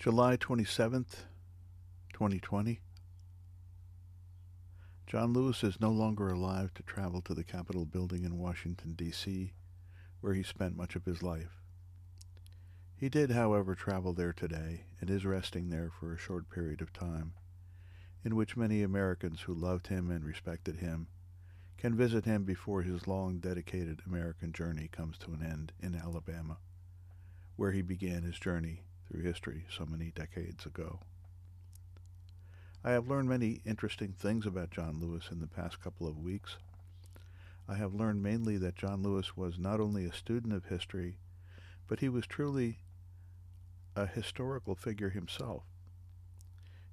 July 27th, 2020. John Lewis is no longer alive to travel to the Capitol building in Washington, D.C., where he spent much of his life. He did, however, travel there today and is resting there for a short period of time, in which many Americans who loved him and respected him can visit him before his long dedicated American journey comes to an end in Alabama, where he began his journey through history so many decades ago. I have learned many interesting things about John Lewis in the past couple of weeks. I have learned mainly that John Lewis was not only a student of history, but he was truly a historical figure himself.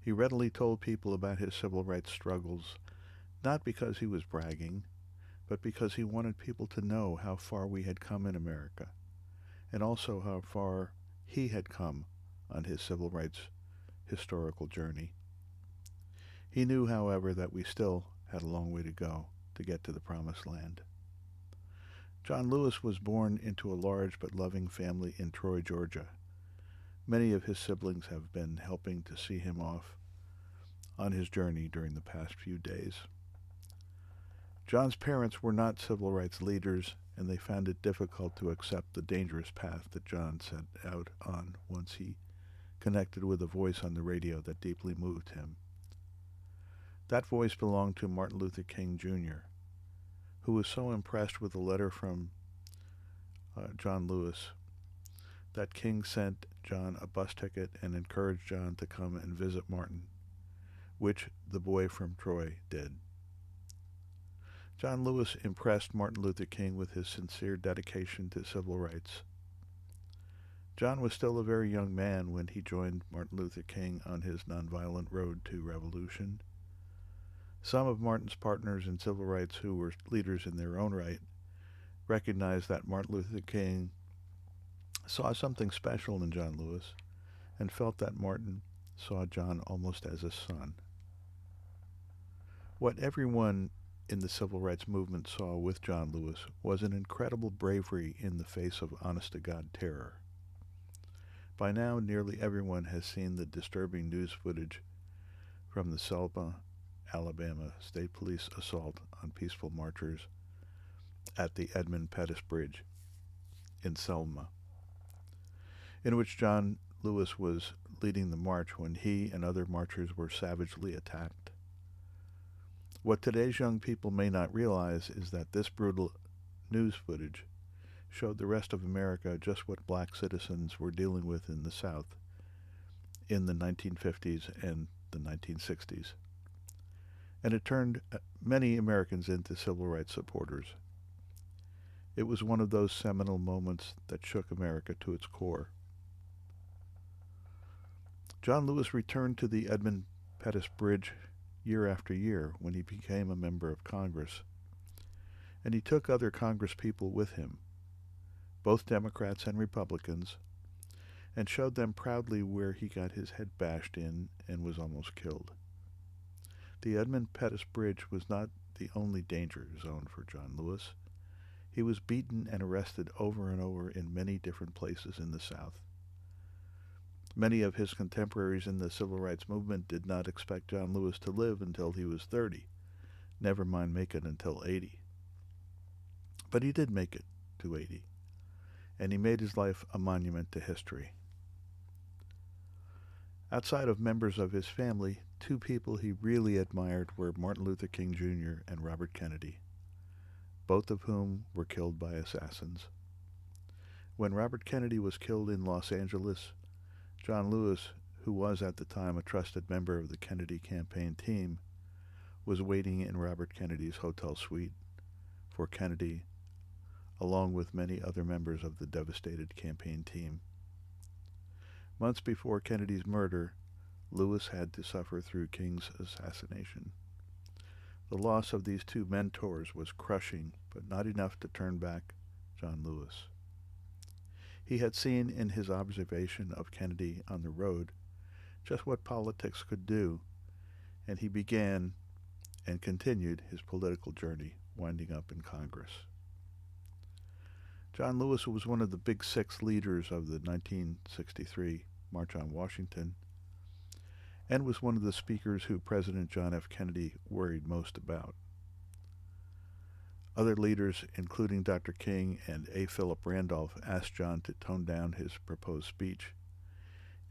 He readily told people about his civil rights struggles not because he was bragging, but because he wanted people to know how far we had come in America, and also how far he had come on his civil rights historical journey. He knew, however, that we still had a long way to go to get to the promised land. John Lewis was born into a large but loving family in Troy, Georgia. Many of his siblings have been helping to see him off on his journey during the past few days. John's parents were not civil rights leaders, and they found it difficult to accept the dangerous path that John set out on once he connected with a voice on the radio that deeply moved him. That voice belonged to Martin Luther King Jr., who was so impressed with a letter from uh, John Lewis that King sent John a bus ticket and encouraged John to come and visit Martin, which the boy from Troy did. John Lewis impressed Martin Luther King with his sincere dedication to civil rights. John was still a very young man when he joined Martin Luther King on his nonviolent road to revolution. Some of Martin's partners in civil rights who were leaders in their own right recognized that Martin Luther King saw something special in John Lewis and felt that Martin saw John almost as a son. What everyone in the civil rights movement saw with John Lewis was an incredible bravery in the face of honest to God terror. By now, nearly everyone has seen the disturbing news footage from the Selma, Alabama State Police assault on peaceful marchers at the Edmund Pettus Bridge in Selma, in which John Lewis was leading the march when he and other marchers were savagely attacked. What today's young people may not realize is that this brutal news footage showed the rest of America just what black citizens were dealing with in the South in the 1950s and the 1960s. And it turned uh, many Americans into civil rights supporters. It was one of those seminal moments that shook America to its core. John Lewis returned to the Edmund Pettus Bridge year after year when he became a member of Congress. And he took other Congresspeople with him, both Democrats and Republicans, and showed them proudly where he got his head bashed in and was almost killed. The Edmund Pettus Bridge was not the only danger zone for John Lewis. He was beaten and arrested over and over in many different places in the South. Many of his contemporaries in the civil rights movement did not expect John Lewis to live until he was 30, never mind make it until 80. But he did make it to 80, and he made his life a monument to history. Outside of members of his family, two people he really admired were Martin Luther King Jr. and Robert Kennedy, both of whom were killed by assassins. When Robert Kennedy was killed in Los Angeles, John Lewis, who was at the time a trusted member of the Kennedy campaign team, was waiting in Robert Kennedy's hotel suite for Kennedy, along with many other members of the devastated campaign team. Months before Kennedy's murder, Lewis had to suffer through King's assassination. The loss of these two mentors was crushing, but not enough to turn back John Lewis. He had seen in his observation of Kennedy on the road just what politics could do, and he began and continued his political journey, winding up in Congress. John Lewis was one of the big six leaders of the 1963 March on Washington, and was one of the speakers who President John F. Kennedy worried most about. Other leaders, including Dr. King and A. Philip Randolph, asked John to tone down his proposed speech.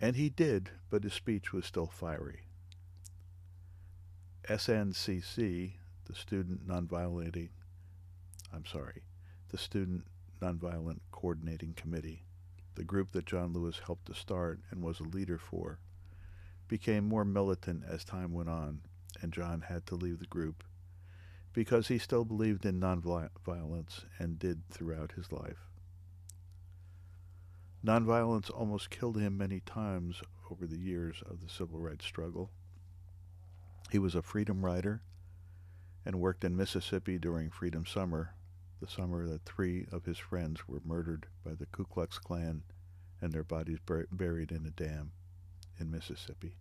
And he did, but his speech was still fiery. SNCC, the Student Nonviolent, I'm sorry, the Student Nonviolent Coordinating Committee, the group that John Lewis helped to start and was a leader for, became more militant as time went on, and John had to leave the group because he still believed in nonviolence and did throughout his life. Nonviolence almost killed him many times over the years of the civil rights struggle. He was a freedom rider and worked in Mississippi during Freedom Summer, the summer that three of his friends were murdered by the Ku Klux Klan and their bodies bur- buried in a dam in Mississippi.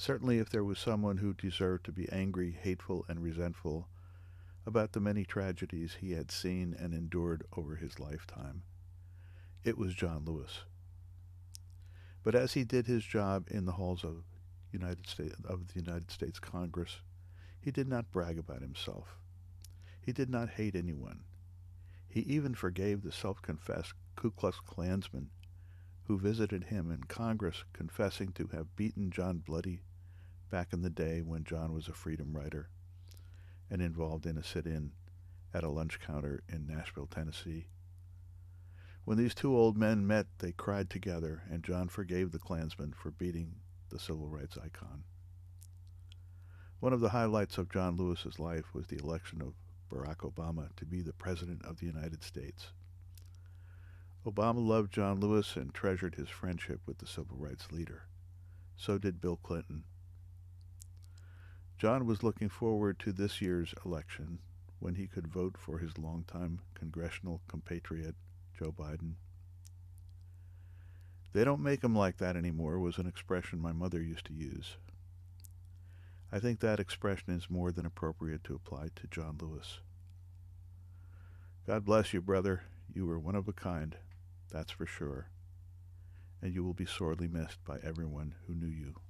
Certainly, if there was someone who deserved to be angry, hateful, and resentful about the many tragedies he had seen and endured over his lifetime, it was John Lewis. But as he did his job in the halls of, United States, of the United States Congress, he did not brag about himself. He did not hate anyone. He even forgave the self-confessed Ku Klux Klansmen who visited him in Congress confessing to have beaten John Bloody back in the day when John was a freedom rider and involved in a sit-in at a lunch counter in Nashville, Tennessee. When these two old men met, they cried together, and John forgave the Klansmen for beating the civil rights icon. One of the highlights of John Lewis's life was the election of Barack Obama to be the President of the United States. Obama loved John Lewis and treasured his friendship with the civil rights leader. So did Bill Clinton. John was looking forward to this year's election when he could vote for his longtime congressional compatriot, Joe Biden. They don't make 'em like that anymore was an expression my mother used to use. I think that expression is more than appropriate to apply to John Lewis. God bless you, brother. You were one of a kind, that's for sure. And you will be sorely missed by everyone who knew you.